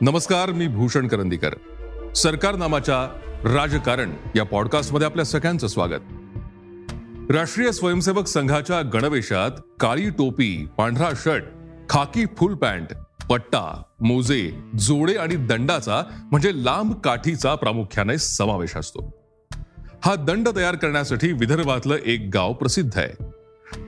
नमस्कार मी भूषण करंदीकर. सरकार नामाच्या राजकारण या पॉडकास्टमध्ये आपल्या सगळ्यांचं स्वागत. राष्ट्रीय स्वयंसेवक संघाच्या गणवेशात काळी टोपी पांढरा शर्ट खाकी फुल पॅन्ट पट्टा मोजे जोडे आणि दंडाचा म्हणजे लांब काठीचा प्रामुख्याने समावेश असतो. हा दंड तयार करण्यासाठी विदर्भातलं एक गाव प्रसिद्ध आहे.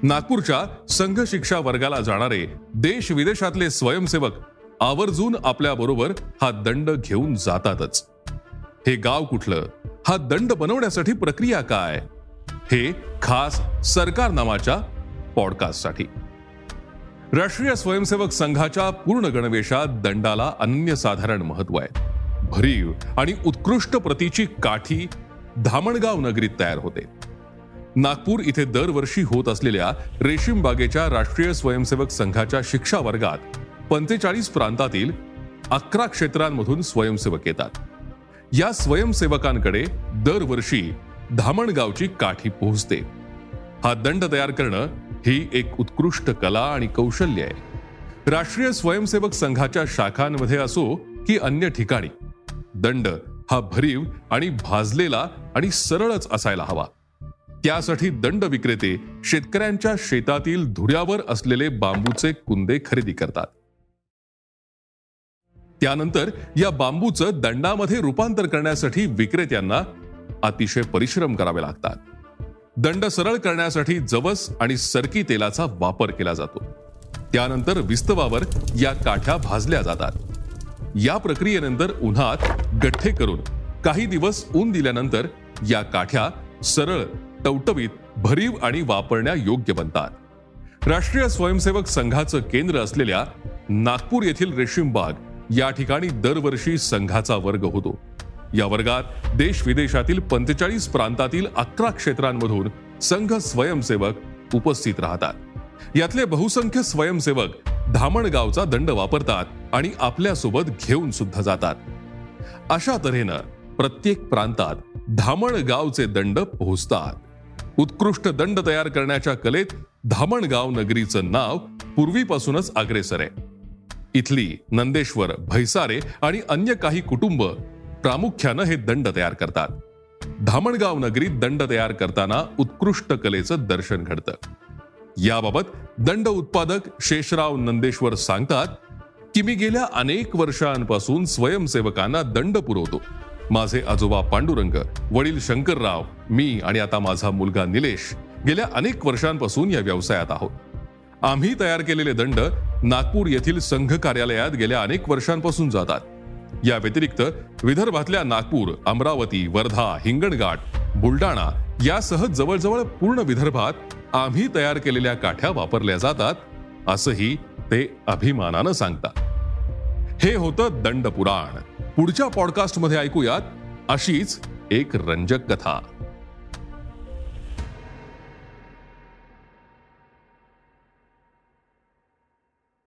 नागपूरच्या संघ शिक्षा वर्गाला जाणारे देश विदेशातले स्वयंसेवक आवर्जून आपल्या बरोबर हा दंड घेऊन जातातच. हे गाव कुठलं? हा दंड बनवण्यासाठी प्रक्रिया काय? हे खास सरकार नावाच्या पॉडकास्टसाठी राष्ट्रीय स्वयंसेवक संघाच्या पूर्ण गणवेशात दंडाला अनन्यसाधारण महत्त्व आहे. भरीव आणि उत्कृष्ट प्रतीची काठी धामणगाव नगरीत तयार होते. नागपूर इथे दरवर्षी होत असलेल्या रेशीम बागेच्या राष्ट्रीय स्वयंसेवक संघाच्या शिक्षा वर्गात पंचेचाळीस प्रांतातील अकरा क्षेत्रांमधून स्वयंसेवक येतात. या स्वयंसेवकांकडे दरवर्षी धामणगावची काठी पोहोचते. हा दंड तयार करणं ही एक उत्कृष्ट कला आणि कौशल्य आहे. राष्ट्रीय स्वयंसेवक संघाच्या शाखांमध्ये असो की अन्य ठिकाणी दंड हा भरीव आणि भाजलेला आणि सरळच असायला हवा. त्यासाठी दंड विक्रेते शेतकऱ्यांच्या शेतातील धुऱ्यावर असलेले बांबूचे कुंदे खरेदी करतात. त्यानंतर या बांबूचं दंडामध्ये रूपांतर करण्यासाठी विक्रेत्यांना अतिशय परिश्रम करावे लागतात. दंड सरळ करण्यासाठी जवस आणि सरकी तेलाचा वापर केला जातो. त्यानंतर विस्तवावर या काठ्या भाजल्या जातात. या प्रक्रियेनंतर उन्हात गठ्ठे करून काही दिवस ऊन दिल्यानंतर या काठ्या सरळ टवटवीत भरीव आणि वापरण्या योग्य बनतात. राष्ट्रीय स्वयंसेवक संघाचं केंद्र असलेल्या नागपूर येथील रेशीमबाग या ठिकाणी दरवर्षी संघाचा वर्ग होतो. या वर्गात देश विदेशातील पंचेचाळीस प्रांतातील अकरा क्षेत्रांमधून संघ स्वयंसेवक उपस्थित राहतात. यातले बहुसंख्य स्वयंसेवक धामणगावचा दंड वापरतात आणि आपल्यासोबत घेऊन सुद्धा जातात. अशा तऱ्हेनं प्रत्येक प्रांतात धामणगावचे दंड पोहोचतात. उत्कृष्ट दंड तयार करण्याच्या कलेत धामणगाव नगरीचं नाव पूर्वीपासूनच अग्रेसर आहे. इथली नंदेश्वर भैसारे आणि अन्य काही कुटुंब प्रामुख्यानं हे दंड तयार करतात. धामणगाव नगरीत दंड तयार करताना उत्कृष्ट कलेचं दर्शन घडतं. याबाबत दंड उत्पादक शेषराव नंदेश्वर सांगतात की मी गेल्या अनेक वर्षांपासून स्वयंसेवकांना दंड पुरवतो. माझे आजोबा पांडुरंग वडील शंकरराव मी आणि आता माझा मुलगा निलेश गेल्या अनेक वर्षांपासून या व्यवसायात आहोत. आम्ही तयार केलेले दंड नागपूर येथील संघ कार्यालयात गेल्या अनेक वर्षांपासून जातात. या व्यतिरिक्त विदर्भातल्या नागपूर अमरावती वर्धा हिंगणघाट बुलडाणा यासह जवळजवळ पूर्ण विदर्भात आम्ही तयार केलेल्या काठ्या वापरल्या जातात असंही ते अभिमानानं सांगतात. हे होतं दंड पुराण पुढच्या पॉडकास्टमध्ये ऐकूयात अशीच एक रंजक कथा.